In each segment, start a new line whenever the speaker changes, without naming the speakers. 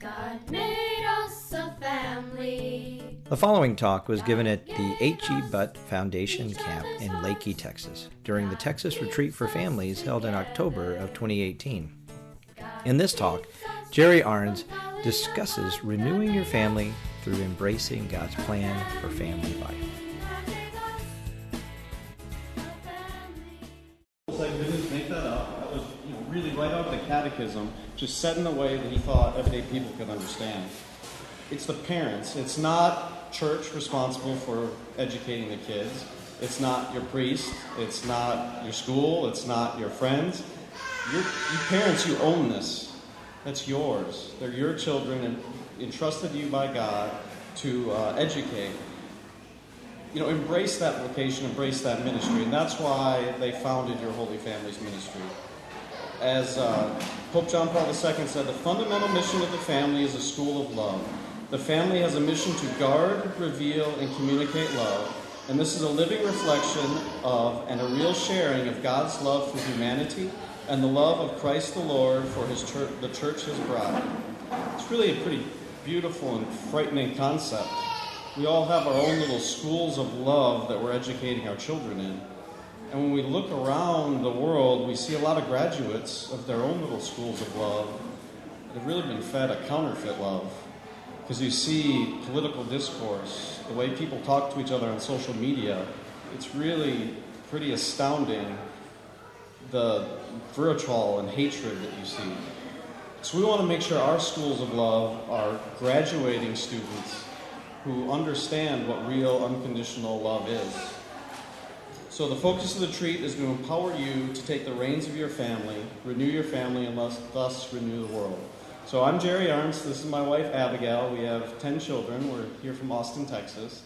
God made us a family.
The following talk was given at the H.E. Butt Foundation Camp in Leakey, Texas, during the Texas Retreat for Families held in October of 2018. In this talk, Jerry Arns discusses renewing your family through embracing God's plan for family life.
Catechism, just said in a way that he thought everyday people could understand. It's the parents. It's not church responsible for educating the kids. It's not your priest. It's not your school. It's not your friends. Your, you parents, you own this. That's yours. They're your children and entrusted to you by God to uh, educate you know, embrace that vocation, embrace that ministry, and that's why they founded your Holy Family's Ministry. As uh, Pope John Paul II said, the fundamental mission of the family is a school of love. The family has a mission to guard, reveal, and communicate love, and this is a living reflection of and a real sharing of God's love for humanity and the love of Christ the Lord for his church, the church, his bride. It's really a pretty beautiful and frightening concept we all have our own little schools of love that we're educating our children in. And when we look around the world, we see a lot of graduates of their own little schools of love that have really been fed a counterfeit love. Because you see political discourse, the way people talk to each other on social media, it's really pretty astounding the vitriol and hatred that you see. So we want to make sure our schools of love are graduating students who understand what real unconditional love is. So, the focus of the retreat is to empower you to take the reins of your family, renew your family, and thus, renew the world. So, I'm Jerry Arns. This is my wife, Abigail. We have 10 children. We're here from Austin, Texas.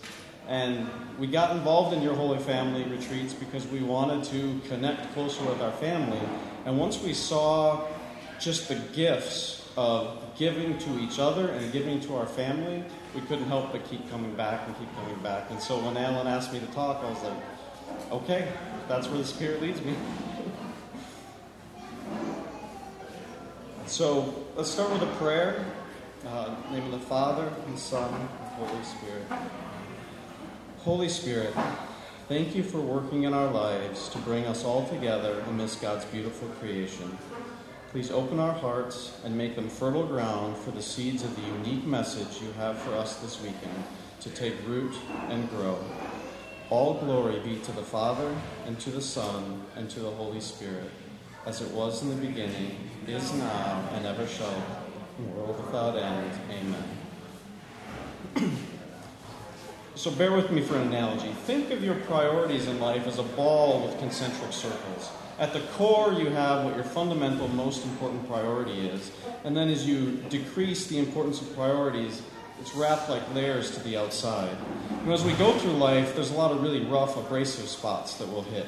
And we got involved in your Holy Family retreats because we wanted to connect closer with our family. And once we saw just the gifts of giving to each other and giving to our family, we couldn't help but keep coming back and keep coming back. And so when Alan asked me to talk, I was like, okay, that's where the Spirit leads me. So let's start with a prayer. Uh, name of the Father, and Son, and Holy Spirit. Holy Spirit, thank you for working in our lives to bring us all together amidst God's beautiful creation. Please open our hearts and make them fertile ground for the seeds of the unique message you have for us this weekend to take root and grow. All glory be to the Father, and to the Son, and to the Holy Spirit, as it was in the beginning, is now, and ever shall be, world without end. Amen. so bear with me for an analogy. Think of your priorities in life as a ball with concentric circles. At the core, you have what your fundamental, most important priority is. And then as you decrease the importance of priorities, it's wrapped like layers to the outside. And as we go through life, there's a lot of really rough, abrasive spots that we'll hit.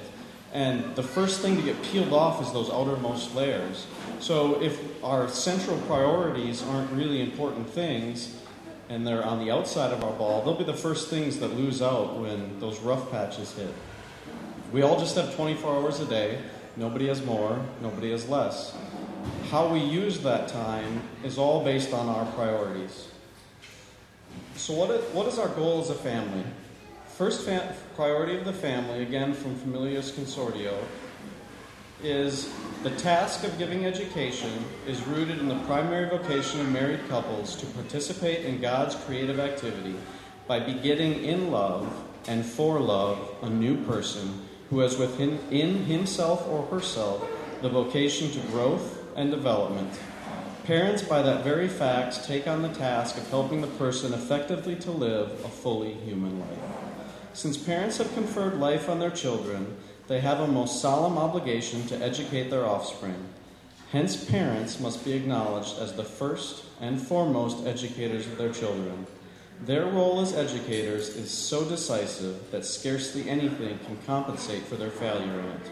And the first thing to get peeled off is those outermost layers. So if our central priorities aren't really important things, and they're on the outside of our ball, they'll be the first things that lose out when those rough patches hit. We all just have 24 hours a day. Nobody has more, nobody has less. How we use that time is all based on our priorities. So, what is, what is our goal as a family? First priority of the family, again from Familiaris Consortio, is the task of giving education is rooted in the primary vocation of married couples to participate in God's creative activity by begetting in love and for love a new person who has within in himself or herself the vocation to growth and development. Parents, by that very fact, take on the task of helping the person effectively to live a fully human life. Since parents have conferred life on their children, they have a most solemn obligation to educate their offspring. Hence, parents must be acknowledged as the first and foremost educators of their children. Their role as educators is so decisive that scarcely anything can compensate for their failure in it.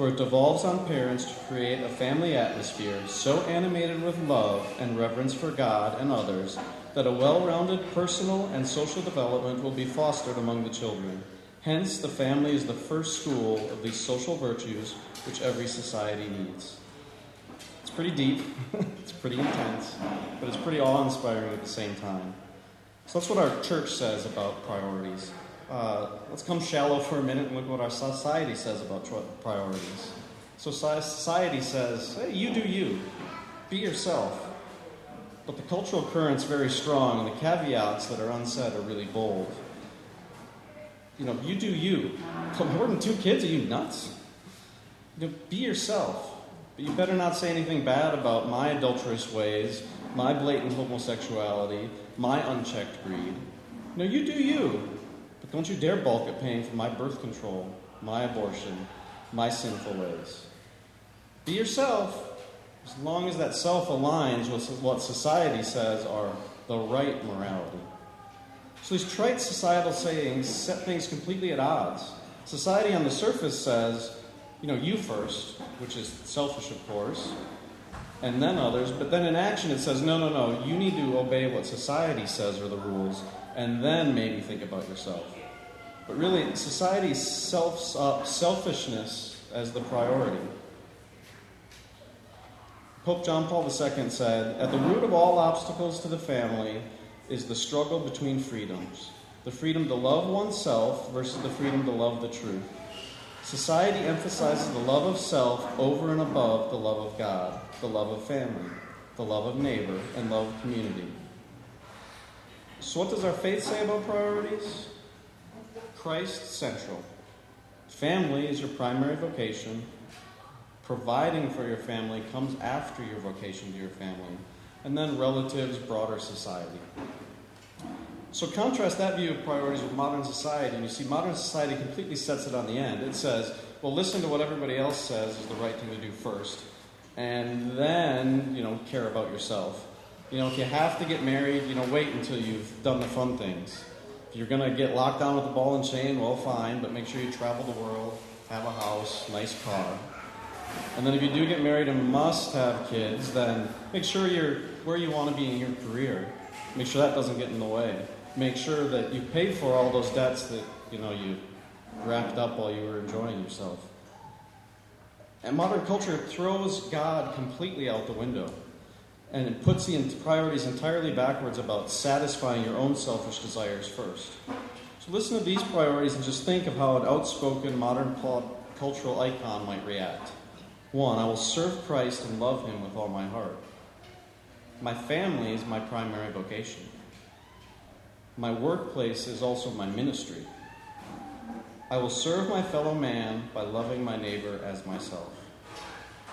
For it devolves on parents to create a family atmosphere so animated with love and reverence for God and others that a well rounded personal and social development will be fostered among the children. Hence, the family is the first school of these social virtues which every society needs. Let's pretty deep, it's pretty intense, but it's pretty awe inspiring at the same time. So that's what our church says about priorities. Uh, let's come shallow for a minute and look what our society says about priorities. So society says, hey, you do you, be yourself. But the cultural current's very strong, and the caveats that are unsaid are really bold. You know, you do you. More than two kids, are you nuts? You know, be yourself. But you better not say anything bad about my adulterous ways, my blatant homosexuality, my unchecked greed. No, you do you. Don't you dare balk at paying for my birth control, my abortion, my sinful ways. Be yourself, as long as that self aligns with what society says are the right morality. So these trite societal sayings set things completely at odds. Society on the surface says, you know, you first, which is selfish, of course, and then others. But then in action, it says, no, no, no, you need to obey what society says are the rules, and then maybe think about yourself. But really, society selfs up uh, selfishness as the priority. Pope John Paul II said, At the root of all obstacles to the family is the struggle between freedoms the freedom to love oneself versus the freedom to love the truth. Society emphasizes the love of self over and above the love of God, the love of family, the love of neighbor, and love of community. So, what does our faith say about priorities? Christ central. Family is your primary vocation, providing for your family comes after your vocation to your family, and then relatives, broader society. So contrast that view of priorities with modern society, and you see modern society completely sets it on the end. It says, well, listen to what everybody else says is the right thing to do first, and then, you know, care about yourself. You know, if you have to get married, you know, wait until you've done the fun things. If you're going to get locked down with the ball and chain, well, fine, but make sure you travel the world, have a house, nice car. And then if you do get married and must have kids, then make sure you're where you want to be in your career. Make sure that doesn't get in the way. Make sure that you paid for all those debts that you know you wrapped up while you were enjoying yourself. And modern culture throws God completely out the window and it puts the priorities entirely backwards about satisfying your own selfish desires first. So listen to these priorities and just think of how an outspoken modern cultural icon might react. One, I will serve Christ and love him with all my heart. My family is my primary vocation. My workplace is also my ministry. I will serve my fellow man by loving my neighbor as myself.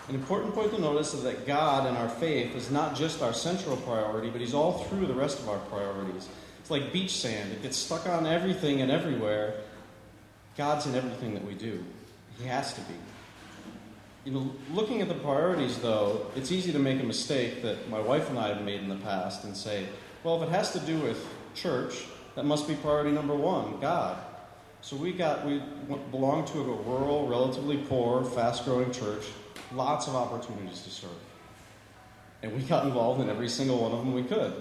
An important point to notice is that God and our faith is not just our central priority, but He's all through the rest of our priorities. It's like beach sand, it gets stuck on everything and everywhere. God's in everything that we do, He has to be. You know, looking at the priorities, though, it's easy to make a mistake that my wife and I have made in the past and say, well, if it has to do with church, that must be priority number one God. So we got we belong to a rural, relatively poor, fast-growing church, lots of opportunities to serve, and we got involved in every single one of them we could.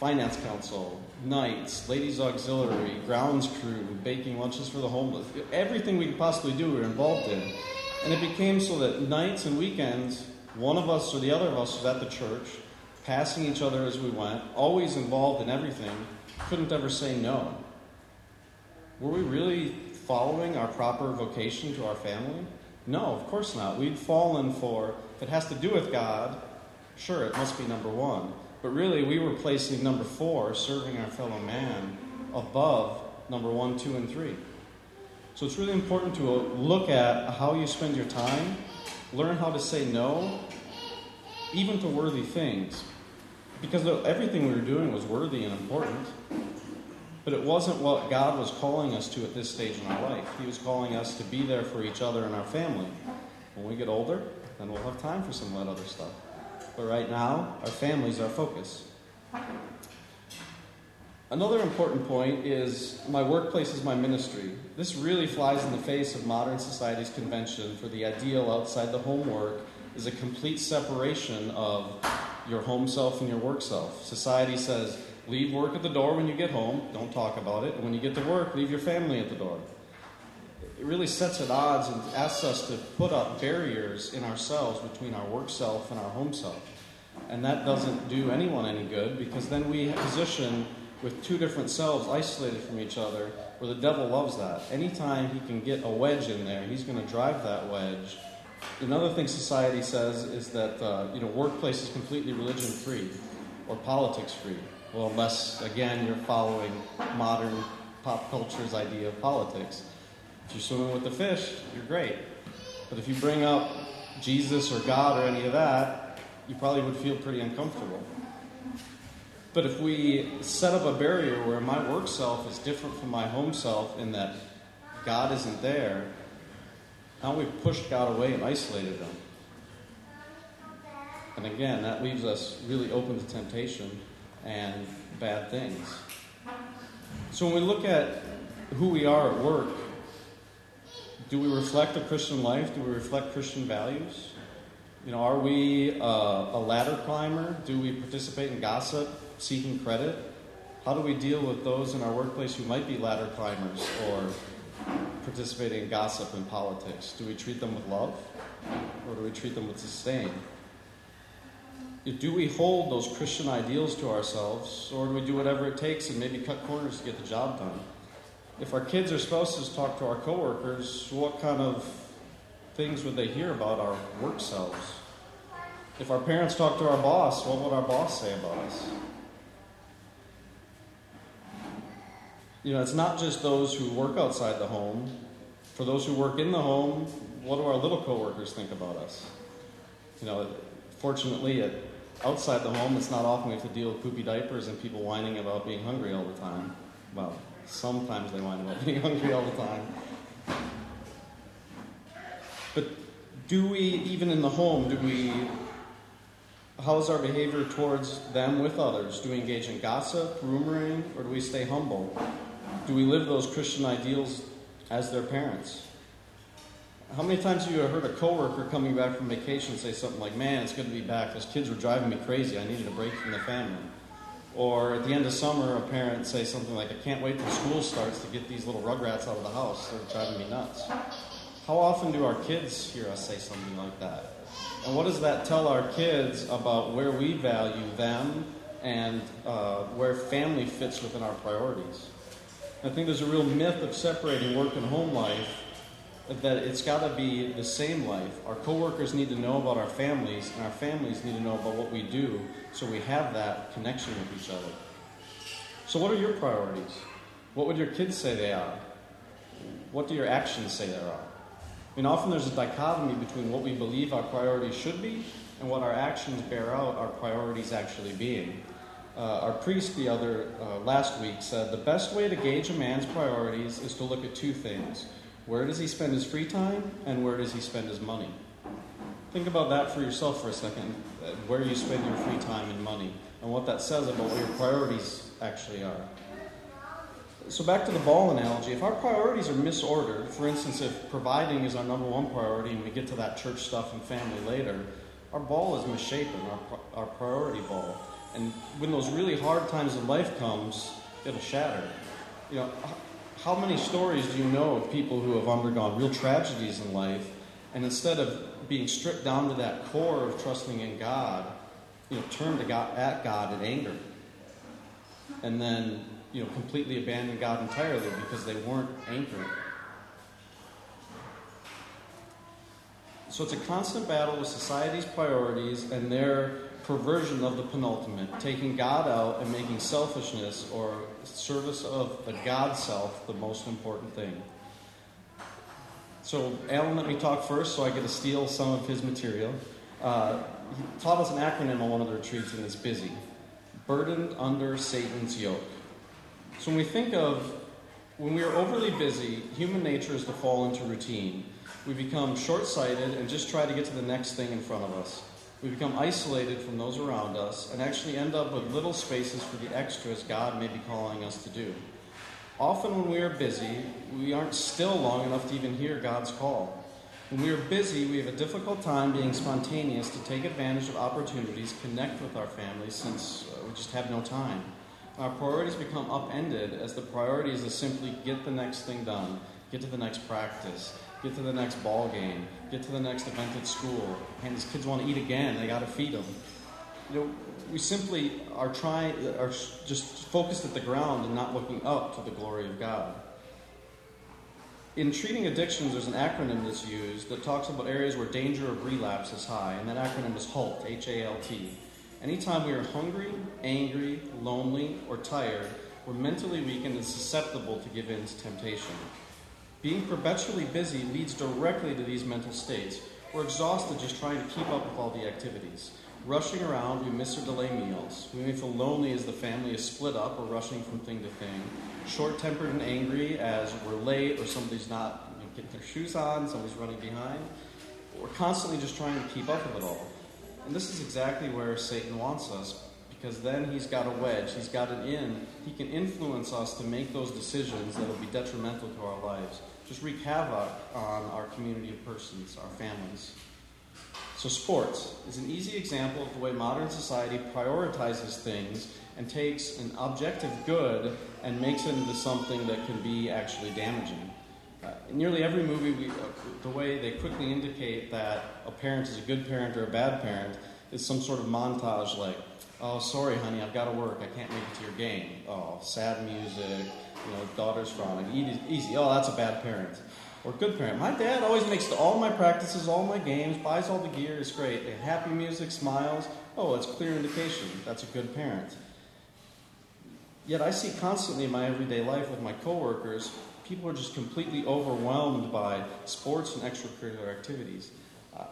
Finance council, Knights, ladies auxiliary, grounds crew, baking lunches for the homeless, everything we could possibly do, we were involved in. And it became so that nights and weekends, one of us or the other of us was at the church, passing each other as we went, always involved in everything, couldn't ever say no. Were we really following our proper vocation to our family? No, of course not. We'd fallen for, if it has to do with God, sure, it must be number one. But really, we were placing number four, serving our fellow man, above number one, two, and three. So it's really important to look at how you spend your time, learn how to say no, even to worthy things. Because everything we were doing was worthy and important. But it wasn't what God was calling us to at this stage in our life. He was calling us to be there for each other and our family. When we get older, then we'll have time for some of that other stuff. But right now, our family's our focus. Another important point is my workplace is my ministry. This really flies in the face of modern society's convention for the ideal outside the home work is a complete separation of your home self and your work self. Society says, leave work at the door when you get home, don't talk about it. When you get to work, leave your family at the door. it really sets at odds and asks us to put up barriers in ourselves between our work self and our home self. And that doesn't do anyone any good because then we position with two different selves isolated from each other where the devil loves that. Anytime he can get a wedge in there, he's going to drive that wedge. Another thing society says is that uh, you know workplace is completely religion free or politics free. Well, unless again you're following modern pop culture's idea of politics. If you're swimming with the fish, you're great. But if you bring up Jesus or God or any of that, you probably would feel pretty uncomfortable. But if we set up a barrier where my work self is different from my home self in that God isn't there, now we've pushed God away and isolated him. And again, that leaves us really open to temptation and bad things. So when we look at who we are at work, do we reflect a Christian life? Do we reflect Christian values? You know, are we uh, a ladder climber? Do we participate in gossip, seeking credit? How do we deal with those in our workplace who might be ladder climbers or participating in gossip and politics? Do we treat them with love or do we treat them with disdain? Do we hold those Christian ideals to ourselves or do we do whatever it takes and maybe cut corners to get the job done? If our kids supposed to talk to our coworkers, what kind of things would they hear about our work selves? If our parents talk to our boss, what would our boss say about us? You know, it's not just those who work outside the home. For those who work in the home, what do our little coworkers think about us? You know, fortunately, at, outside the home, it's not often we have to deal with poopy diapers and people whining about being hungry all the time. Well, sometimes they whine about being hungry all the time. But do we, even in the home, do we, how's our behavior towards them with others? Do we engage in gossip, rumoring, or do we stay humble? Do we live those Christian ideals as their parents? How many times have you heard a coworker coming back from vacation say something like, Man, it's good to be back. Those kids were driving me crazy. I needed a break from the family. Or at the end of summer, a parent say something like, I can't wait till school starts to get these little rugrats out of the house. They're driving me nuts. How often do our kids hear us say something like that? And what does that tell our kids about where we value them and uh, where family fits within our priorities? I think there's a real myth of separating work and home life that it's got to be the same life. Our coworkers need to know about our families, and our families need to know about what we do, so we have that connection with each other. So, what are your priorities? What would your kids say they are? What do your actions say they are? I mean, often there's a dichotomy between what we believe our priorities should be and what our actions bear out our priorities actually being. Uh, our priest the other uh, last week said the best way to gauge a man's priorities is to look at two things where does he spend his free time and where does he spend his money? Think about that for yourself for a second uh, where you spend your free time and money and what that says about what your priorities actually are. So back to the ball analogy if our priorities are misordered for instance if providing is our number one priority and we get to that church stuff and family later our ball is misshapen our, our priority ball. And when those really hard times in life comes, it'll shatter. You know, how many stories do you know of people who have undergone real tragedies in life, and instead of being stripped down to that core of trusting in God, you know, turn to God at God in anger, and then you know completely abandon God entirely because they weren't anchored. So it's a constant battle with society's priorities and their perversion of the penultimate, taking God out and making selfishness or service of the God self the most important thing. So, Alan let me talk first so I get to steal some of his material. Uh, he taught us an acronym on one of the retreats, and it's BUSY Burdened Under Satan's Yoke. So, when we think of when we are overly busy, human nature is to fall into routine. We become short sighted and just try to get to the next thing in front of us. We become isolated from those around us and actually end up with little spaces for the extras God may be calling us to do. Often, when we are busy, we aren't still long enough to even hear God's call. When we are busy, we have a difficult time being spontaneous to take advantage of opportunities, connect with our families, since uh, we just have no time. Our priorities become upended as the priority is to simply get the next thing done, get to the next practice, get to the next ball game, get to the next event at school. And these kids want to eat again, they got to feed them. You know, we simply are trying, are just focused at the ground and not looking up to the glory of God. In treating addictions, there's an acronym that's used that talks about areas where danger of relapse is high, and that acronym is HALT, H A L T. Anytime we are hungry, angry, lonely, or tired, we're mentally weakened and susceptible to give in to temptation. Being perpetually busy leads directly to these mental states. We're exhausted just trying to keep up with all the activities. Rushing around, we miss or delay meals. We may feel lonely as the family is split up or rushing from thing to thing. Short tempered and angry as we're late or somebody's not getting their shoes on, somebody's running behind. We're constantly just trying to keep up with it all. And this is exactly where Satan wants us because then he's got a wedge, he's got an in. He can influence us to make those decisions that will be detrimental to our lives, just wreak havoc on our community of persons, our families. So, sports is an easy example of the way modern society prioritizes things and takes an objective good and makes it into something that can be actually damaging. Uh, in nearly every movie, we, uh, the way they quickly indicate that a parent is a good parent or a bad parent is some sort of montage like, oh, sorry, honey, I've got to work. I can't make it to your game. Oh, sad music, you know, daughter's frowning. Easy. Oh, that's a bad parent or good parent. My dad always makes all my practices, all my games, buys all the gear. It's great. They happy music, smiles. Oh, it's clear indication that's a good parent. Yet I see constantly in my everyday life with my coworkers, people are just completely overwhelmed by sports and extracurricular activities.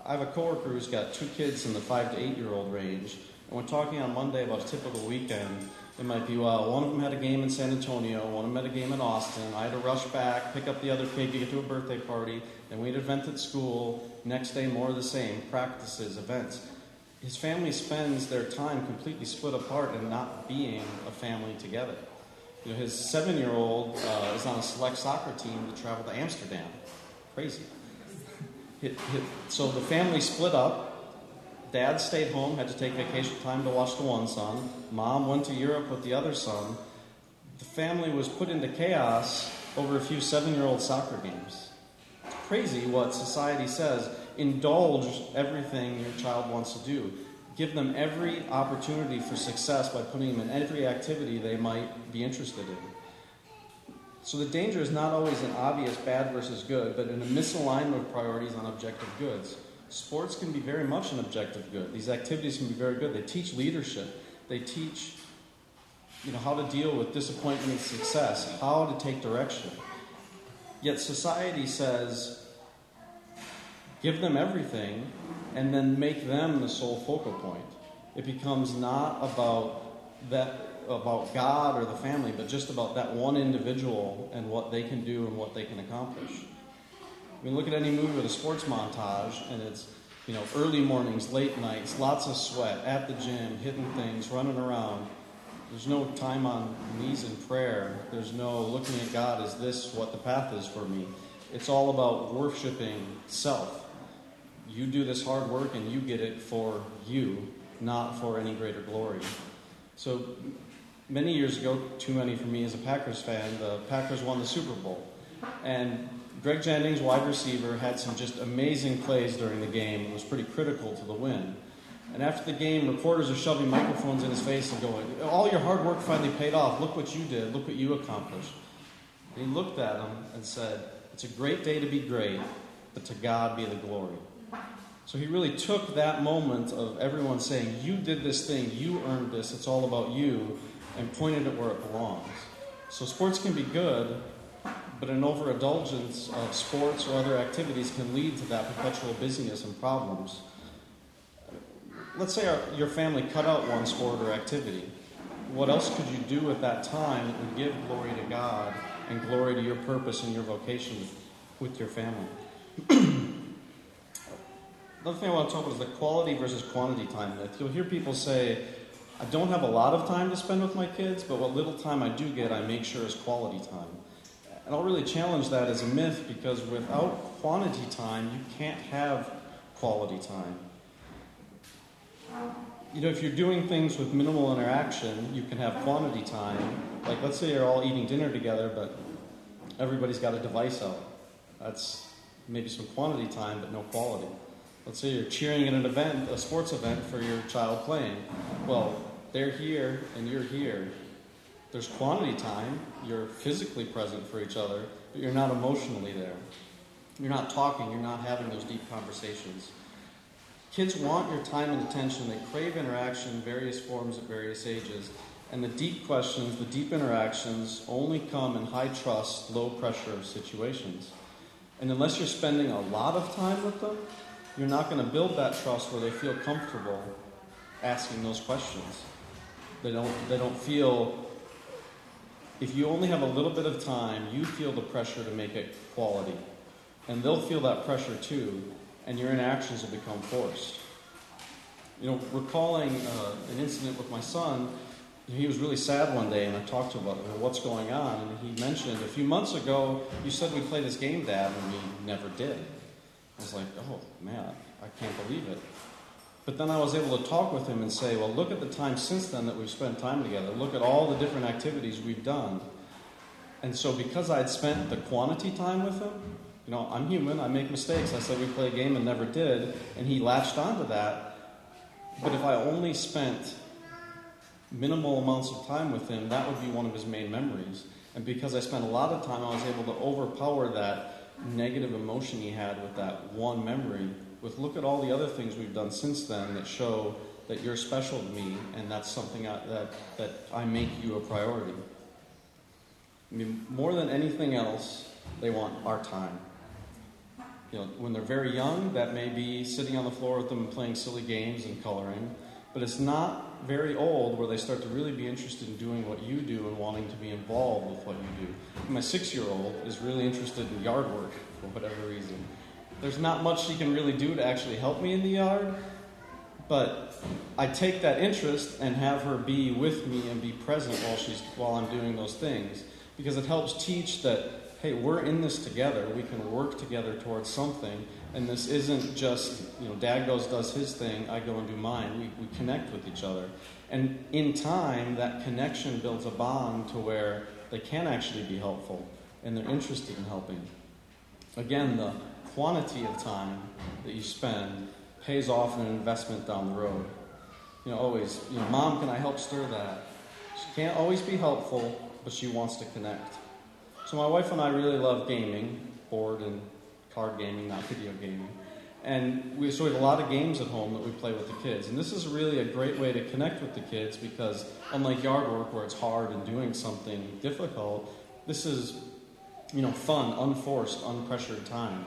I have a coworker who's got two kids in the five to eight year old range, and we're talking on Monday about a typical weekend. It might be, well, one of them had a game in San Antonio, one of them had a game in Austin. I had to rush back, pick up the other kid to get to a birthday party. Then we had an event at school. Next day, more of the same practices, events. His family spends their time completely split apart and not being a family together. You know, his seven year old uh, is on a select soccer team to travel to Amsterdam. Crazy. so the family split up Dad stayed home, had to take vacation time to watch the one son. Mom went to Europe with the other son. The family was put into chaos over a few seven year old soccer games. It's crazy what society says. Indulge everything your child wants to do. Give them every opportunity for success by putting them in every activity they might be interested in. So the danger is not always an obvious bad versus good, but in a misalignment of priorities on objective goods. Sports can be very much an objective good. These activities can be very good. They teach leadership. They teach you know, how to deal with disappointment and success, how to take direction. Yet society says, give them everything and then make them the sole focal point. It becomes not about that about God or the family, but just about that one individual and what they can do and what they can accomplish. I mean, look at any movie with a sports montage, and it's you know early mornings, late nights, lots of sweat at the gym, hitting things, running around. There's no time on knees in prayer. There's no looking at God. Is this what the path is for me? It's all about worshiping self. You do this hard work, and you get it for you, not for any greater glory. So many years ago, too many for me as a Packers fan, the Packers won the Super Bowl. And Greg Jennings, wide receiver, had some just amazing plays during the game and was pretty critical to the win. And after the game, reporters are shoving microphones in his face and going, All your hard work finally paid off. Look what you did. Look what you accomplished. And he looked at them and said, It's a great day to be great, but to God be the glory. So he really took that moment of everyone saying, You did this thing, you earned this, it's all about you, and pointed it where it belongs. So sports can be good, but an overindulgence of sports or other activities can lead to that perpetual busyness and problems. Let's say our, your family cut out one sport or activity. What else could you do at that time that would give glory to God and glory to your purpose and your vocation with your family? Another thing I want to talk about is the quality versus quantity time myth. You'll hear people say, I don't have a lot of time to spend with my kids, but what little time I do get, I make sure is quality time. And I'll really challenge that as a myth because without quantity time, you can't have quality time. You know, if you're doing things with minimal interaction, you can have quantity time. Like, let's say you're all eating dinner together, but everybody's got a device out. That's maybe some quantity time, but no quality. Let's say you're cheering at an event, a sports event for your child playing. Well, they're here and you're here. There's quantity time. You're physically present for each other, but you're not emotionally there. You're not talking, you're not having those deep conversations. Kids want your time and attention. They crave interaction in various forms at various ages. And the deep questions, the deep interactions, only come in high trust, low pressure situations. And unless you're spending a lot of time with them, you're not going to build that trust where they feel comfortable asking those questions. They don't, they don't feel, if you only have a little bit of time, you feel the pressure to make it quality. And they'll feel that pressure too, and your interactions will become forced. You know, recalling uh, an incident with my son, he was really sad one day, and I talked to him about what's going on, and he mentioned a few months ago, you said we'd play this game, Dad, and we never did. I was like, oh man, I can't believe it. But then I was able to talk with him and say, well, look at the time since then that we've spent time together. Look at all the different activities we've done. And so, because I'd spent the quantity time with him, you know, I'm human, I make mistakes. I said we play a game and never did, and he latched onto that. But if I only spent minimal amounts of time with him, that would be one of his main memories. And because I spent a lot of time, I was able to overpower that negative emotion he had with that one memory with look at all the other things we've done since then that show that you're special to me and that's something I, that, that I make you a priority. I mean, more than anything else, they want our time. You know, when they're very young, that may be sitting on the floor with them and playing silly games and coloring. But it's not very old where they start to really be interested in doing what you do and wanting to be involved with what you do. My six year old is really interested in yard work for whatever reason. There's not much she can really do to actually help me in the yard, but I take that interest and have her be with me and be present while she's while I'm doing those things because it helps teach that hey, we're in this together. We can work together towards something and this isn't just, you know, dad goes, does his thing, I go and do mine. We, we connect with each other. And in time, that connection builds a bond to where they can actually be helpful and they're interested in helping. Again, the quantity of time that you spend pays off in an investment down the road. You know, always, you know, mom, can I help stir that? She can't always be helpful, but she wants to connect. So my wife and I really love gaming, board and card gaming, not video gaming. And we, so we have a lot of games at home that we play with the kids. And this is really a great way to connect with the kids because, unlike yard work where it's hard and doing something difficult, this is, you know, fun, unforced, unpressured time.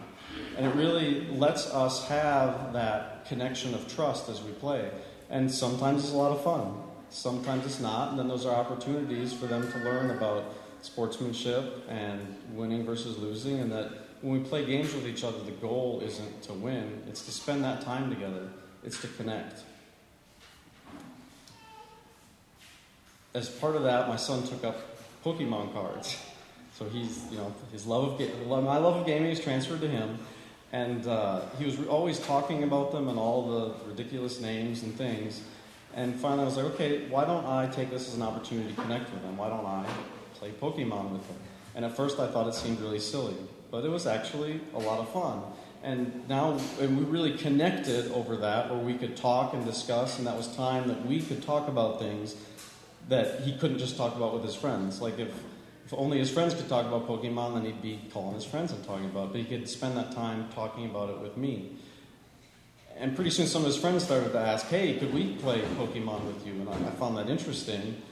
And it really lets us have that connection of trust as we play. And sometimes it's a lot of fun, sometimes it's not. And then those are opportunities for them to learn about sportsmanship and winning versus losing, and that when we play games with each other, the goal isn't to win, it's to spend that time together, it's to connect. As part of that, my son took up Pokemon cards. So he's, you know, his love of ga- my love of gaming is transferred to him, and uh, he was always talking about them and all the ridiculous names and things. And finally, I was like, okay, why don't I take this as an opportunity to connect with him? Why don't I play Pokemon with him? And at first, I thought it seemed really silly but it was actually a lot of fun. And now and we really connected over that, where we could talk and discuss, and that was time that we could talk about things that he couldn't just talk about with his friends. Like if, if only his friends could talk about Pokemon, then he'd be calling his friends and talking about it. But he could spend that time talking about it with me. And pretty soon, some of his friends started to ask, "Hey, could we play Pokemon with you?" And I, I found that interesting.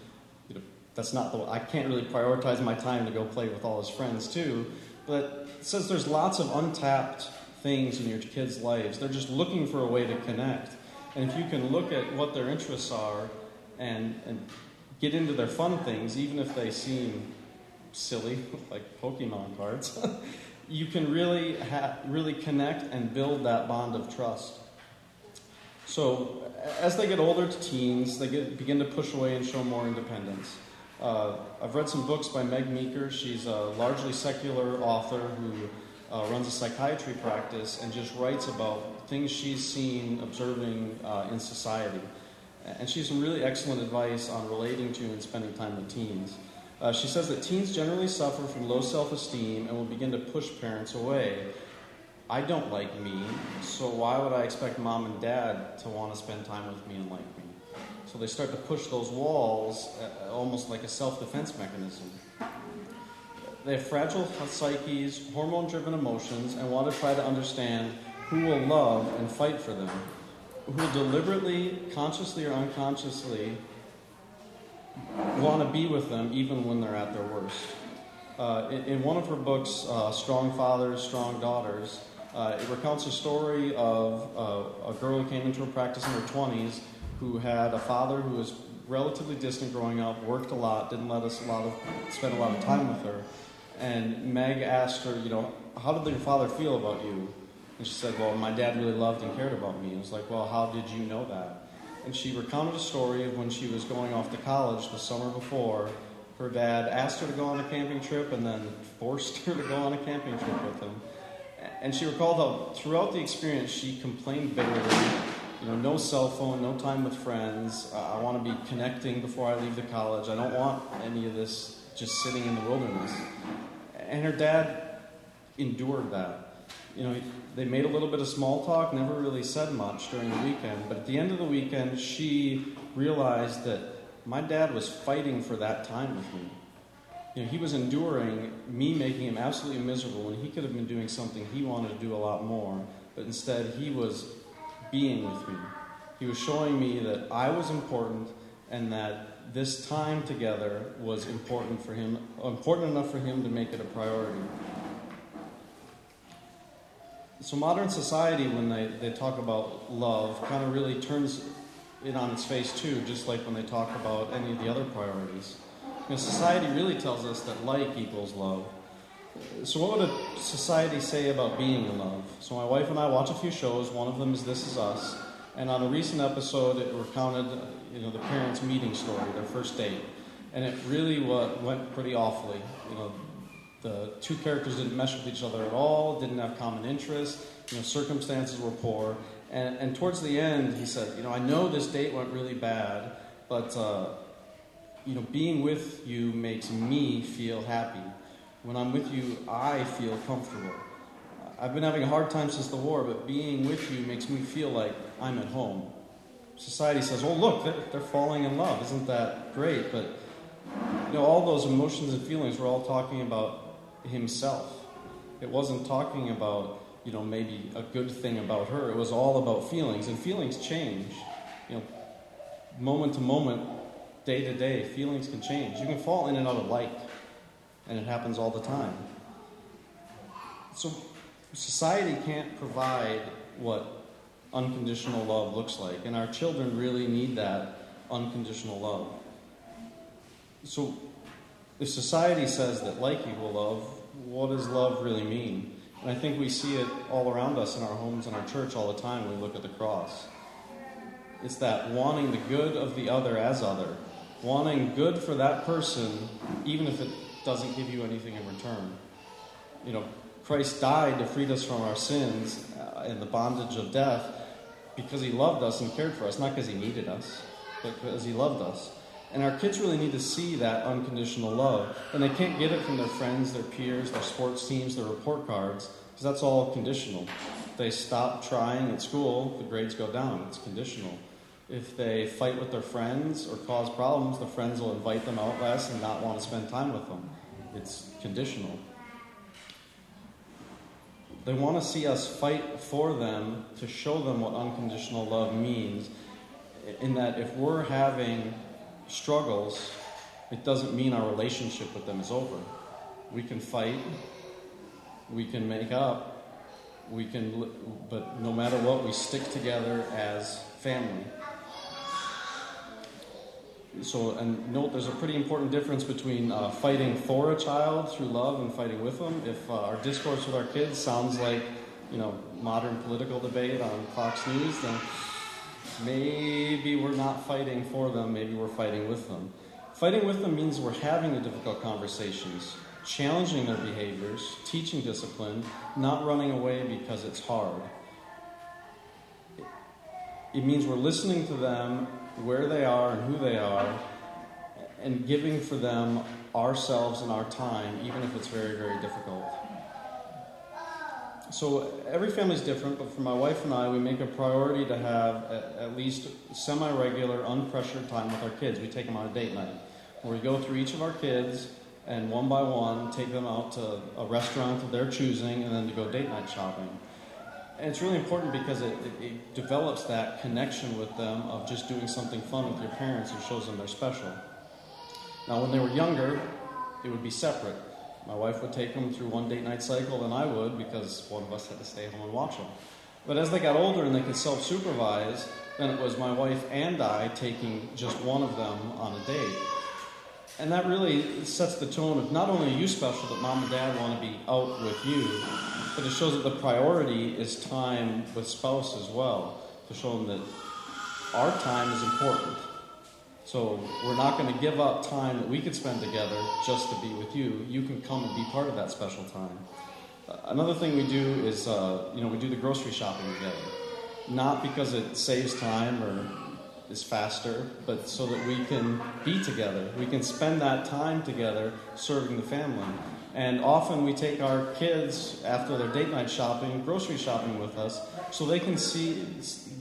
You know, that's not the I can't really prioritize my time to go play with all his friends too. But it says there's lots of untapped things in your kids' lives. They're just looking for a way to connect. And if you can look at what their interests are and, and get into their fun things, even if they seem silly, like Pokemon cards, you can really, ha- really connect and build that bond of trust. So, as they get older to teens, they get, begin to push away and show more independence. Uh, I've read some books by Meg Meeker. She's a largely secular author who uh, runs a psychiatry practice and just writes about things she's seen observing uh, in society. And she has some really excellent advice on relating to and spending time with teens. Uh, she says that teens generally suffer from low self esteem and will begin to push parents away. I don't like me, so why would I expect mom and dad to want to spend time with me and like me? So they start to push those walls uh, almost like a self defense mechanism. They have fragile psyches, hormone driven emotions, and want to try to understand who will love and fight for them, who will deliberately, consciously or unconsciously, want to be with them even when they're at their worst. Uh, in, in, one of her books, uh, Strong Fathers, Strong Daughters, uh, it recounts a story of uh, a girl who came into her practice in her 20s who had a father who was relatively distant growing up, worked a lot, didn't let us a lot of spend a lot of time with her. And Meg asked her, you know, how did your father feel about you? And she said, well, my dad really loved and cared about me. It was like, well, how did you know that? And she recounted a story of when she was going off to college the summer before. Her dad asked her to go on a camping trip and then forced her to go on a camping trip with him. And she recalled how throughout the experience she complained bitterly you know, no cell phone, no time with friends. Uh, I want to be connecting before I leave the college. I don't want any of this just sitting in the wilderness. And her dad endured that. You know, they made a little bit of small talk, never really said much during the weekend. But at the end of the weekend, she realized that my dad was fighting for that time with me. You know, he was enduring me making him absolutely miserable when he could have been doing something he wanted to do a lot more. But instead, he was being with me. He was showing me that I was important and that this time together was important for him, important enough for him to make it a priority. So, modern society, when they, they talk about love, kind of really turns it on its face too, just like when they talk about any of the other priorities. You know, society really tells us that like equals love. So, what would a society say about being in love? So, my wife and I watch a few shows. One of them is This Is Us. And on a recent episode, it recounted, you know, the parents' meeting story, their first date. And it really went pretty awfully. You know, the two characters didn't mesh with each other at all, didn't have common interests, you know, circumstances were poor. And, and towards the end, he said, you know, I know this date went really bad, but, uh, you know, being with you makes me feel happy. When I'm with you, I feel comfortable. I've been having a hard time since the war, but being with you makes me feel like I'm at home. Society says, oh, look, they're, they're falling in love. Isn't that great? But, you know, all those emotions and feelings we're all talking about himself. It wasn't talking about, you know, maybe a good thing about her. It was all about feelings, and feelings change. You know, moment to moment, day to day, feelings can change. You can fall in and out of light and it happens all the time. So, society can't provide what unconditional love looks like, and our children really need that unconditional love. So, if society says that like equal love, what does love really mean? And I think we see it all around us in our homes and our church all the time when we look at the cross. It's that wanting the good of the other as other, wanting good for that person, even if it doesn't give you anything in return. You know, Christ died to free us from our sins uh, and the bondage of death because he loved us and cared for us, not because he needed us, but because he loved us. And our kids really need to see that unconditional love. And they can't get it from their friends, their peers, their sports teams, their report cards, because that's all conditional. If they stop trying at school, the grades go down. It's conditional. If they fight with their friends or cause problems, the friends will invite them out less and not want to spend time with them. It's conditional. They want to see us fight for them to show them what unconditional love means. In that, if we're having struggles, it doesn't mean our relationship with them is over. We can fight, we can make up, we can, but no matter what, we stick together as family. So, and note there's a pretty important difference between uh, fighting for a child through love and fighting with them. If uh, our discourse with our kids sounds like, you know, modern political debate on Fox News, then maybe we're not fighting for them, maybe we're fighting with them. Fighting with them means we're having the difficult conversations, challenging their behaviors, teaching discipline, not running away because it's hard. It means we're listening to them where they are and who they are, and giving for them ourselves and our time, even if it's very, very difficult. So every family is different, but for my wife and I, we make a priority to have at, at least semi-regular, unpressured time with our kids. We take them on a date night, where we go through each of our kids and one by one take them out to a restaurant of their choosing, and then to go date night shopping. And it's really important because it, it, it develops that connection with them of just doing something fun with your parents and shows them they're special. Now, when they were younger, it would be separate. My wife would take them through one date night cycle, and I would because one of us had to stay home and watch them. But as they got older and they could self supervise, then it was my wife and I taking just one of them on a date. And that really sets the tone of not only are you special, but mom and dad want to be out with you, but it shows that the priority is time with spouse as well, to show them that our time is important. So we're not going to give up time that we could spend together just to be with you. You can come and be part of that special time. Uh, another thing we do is, uh, you know, we do the grocery shopping together. Not because it saves time or is faster, but so that we can be together. We can spend that time together serving the family. And often we take our kids after their date night shopping, grocery shopping with us, so they can see,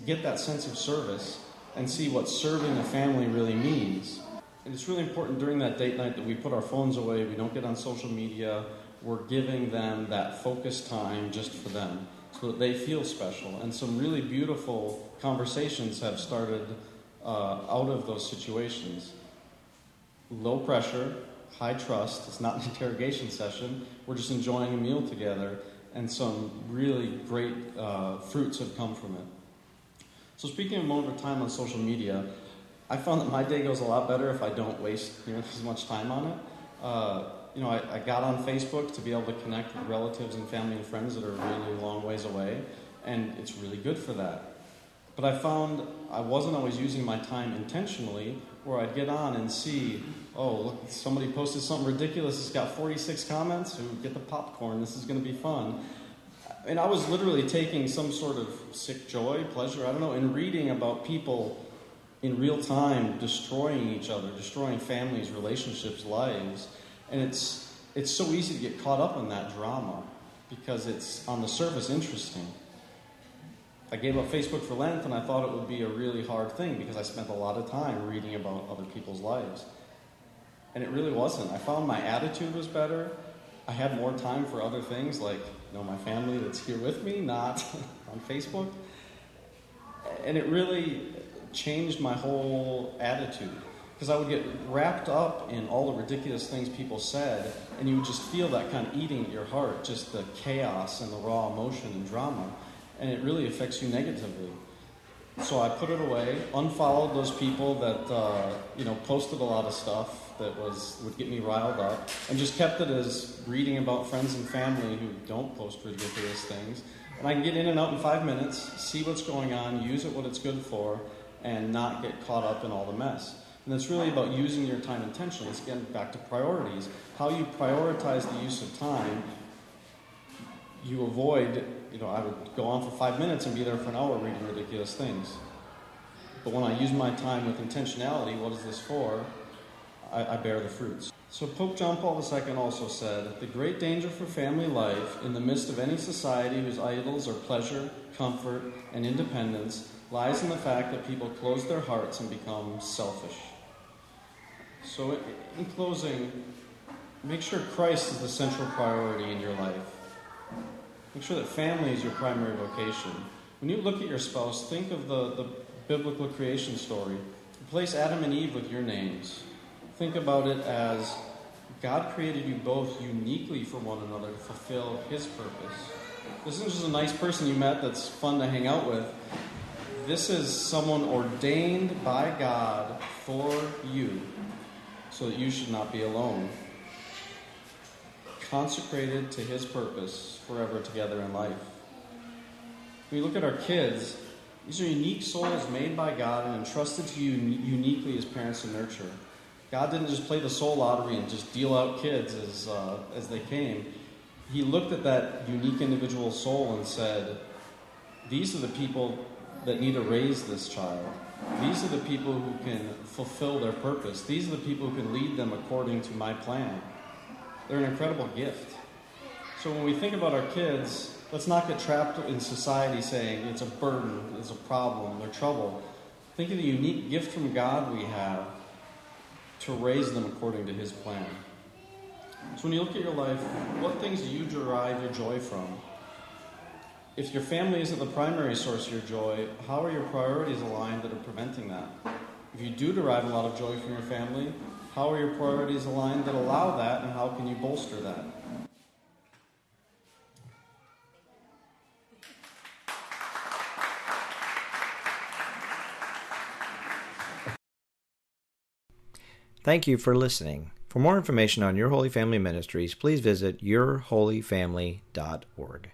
get that sense of service and see what serving a family really means. And it's really important during that date night that we put our phones away, we don't get on social media, we're giving them that focused time just for them so that they feel special. And some really beautiful conversations have started uh, out of those situations. Low pressure, high trust, it's not an interrogation session, we're just enjoying a meal together, and some really great uh, fruits have come from it. So speaking of moment of time on social media, I found that my day goes a lot better if I don't waste near as much time on it. Uh, you know, I, I, got on Facebook to be able to connect with relatives and family and friends that are really long ways away, and it's really good for that. But I found I wasn't always using my time intentionally, where I'd get on and see, oh, look, somebody posted something ridiculous. It's got 46 comments. Ooh, get the popcorn. This is going to be fun and I was literally taking some sort of sick joy, pleasure, I don't know, in reading about people in real time destroying each other, destroying families, relationships, lives. And it's, it's so easy to get caught up in that drama because it's on the surface interesting. I gave up Facebook for Lent and I thought it would be a really hard thing because I spent a lot of time reading about other people's lives. And it really wasn't. I found my attitude was better. I had more time for other things like know my family that's here with me, not on Facebook. And it really changed my whole attitude because I would get wrapped up in all the ridiculous things people said, and you would just feel that kind of eating at your heart, just the chaos and the raw emotion and drama, and it really affects you negatively. So I put it away, unfollowed those people that uh, you know posted a lot of stuff, that was would get me riled up, and just kept it as reading about friends and family who don't post ridiculous things. And I can get in and out in five minutes, see what's going on, use it what it's good for, and not get caught up in all the mess. And it's really about using your time intentionally. It's again back to priorities. How you prioritize the use of time, you avoid, you know, I would go on for five minutes and be there for an hour reading ridiculous things. But when I use my time with intentionality, what is this for? I, I bear the fruits. So Pope John Paul II also said, The great danger for family life in the midst of any society whose idols are pleasure, comfort, and independence lies in the fact that people close their hearts and become selfish. So, in closing, make sure Christ is the central priority in your life. Make sure that family is your primary vocation. When you look at your spouse, think of the, the biblical creation story. Replace Adam and Eve with your names think about it as God created you both uniquely for one another to fulfill His purpose. This isn't just a nice person you met that's fun to hang out with. This is someone ordained by God for you so that you should not be alone. Consecrated to His purpose forever together in life. When you look at our kids, these are unique souls made by God and entrusted to you uniquely as parents to nurture. God didn't just play the soul lottery and just deal out kids as, uh, as they came. He looked at that unique individual soul and said, These are the people that need to raise this child. These are the people who can fulfill their purpose. These are the people who can lead them according to my plan. They're an incredible gift. So when we think about our kids, let's not get trapped in society saying it's a burden, it's a problem, they're trouble. Think of the unique gift from God we have to raise them according to His plan. So when you look at your life, what things do you derive your joy from? If your family isn't the primary source of your joy, how are your priorities aligned that are preventing that? If you do derive a lot of joy from your family, how are your priorities aligned that allow that, and how can you bolster that?
Thank you for listening. For more information on Your Holy Family Ministries, please visit yourholyfamily.org.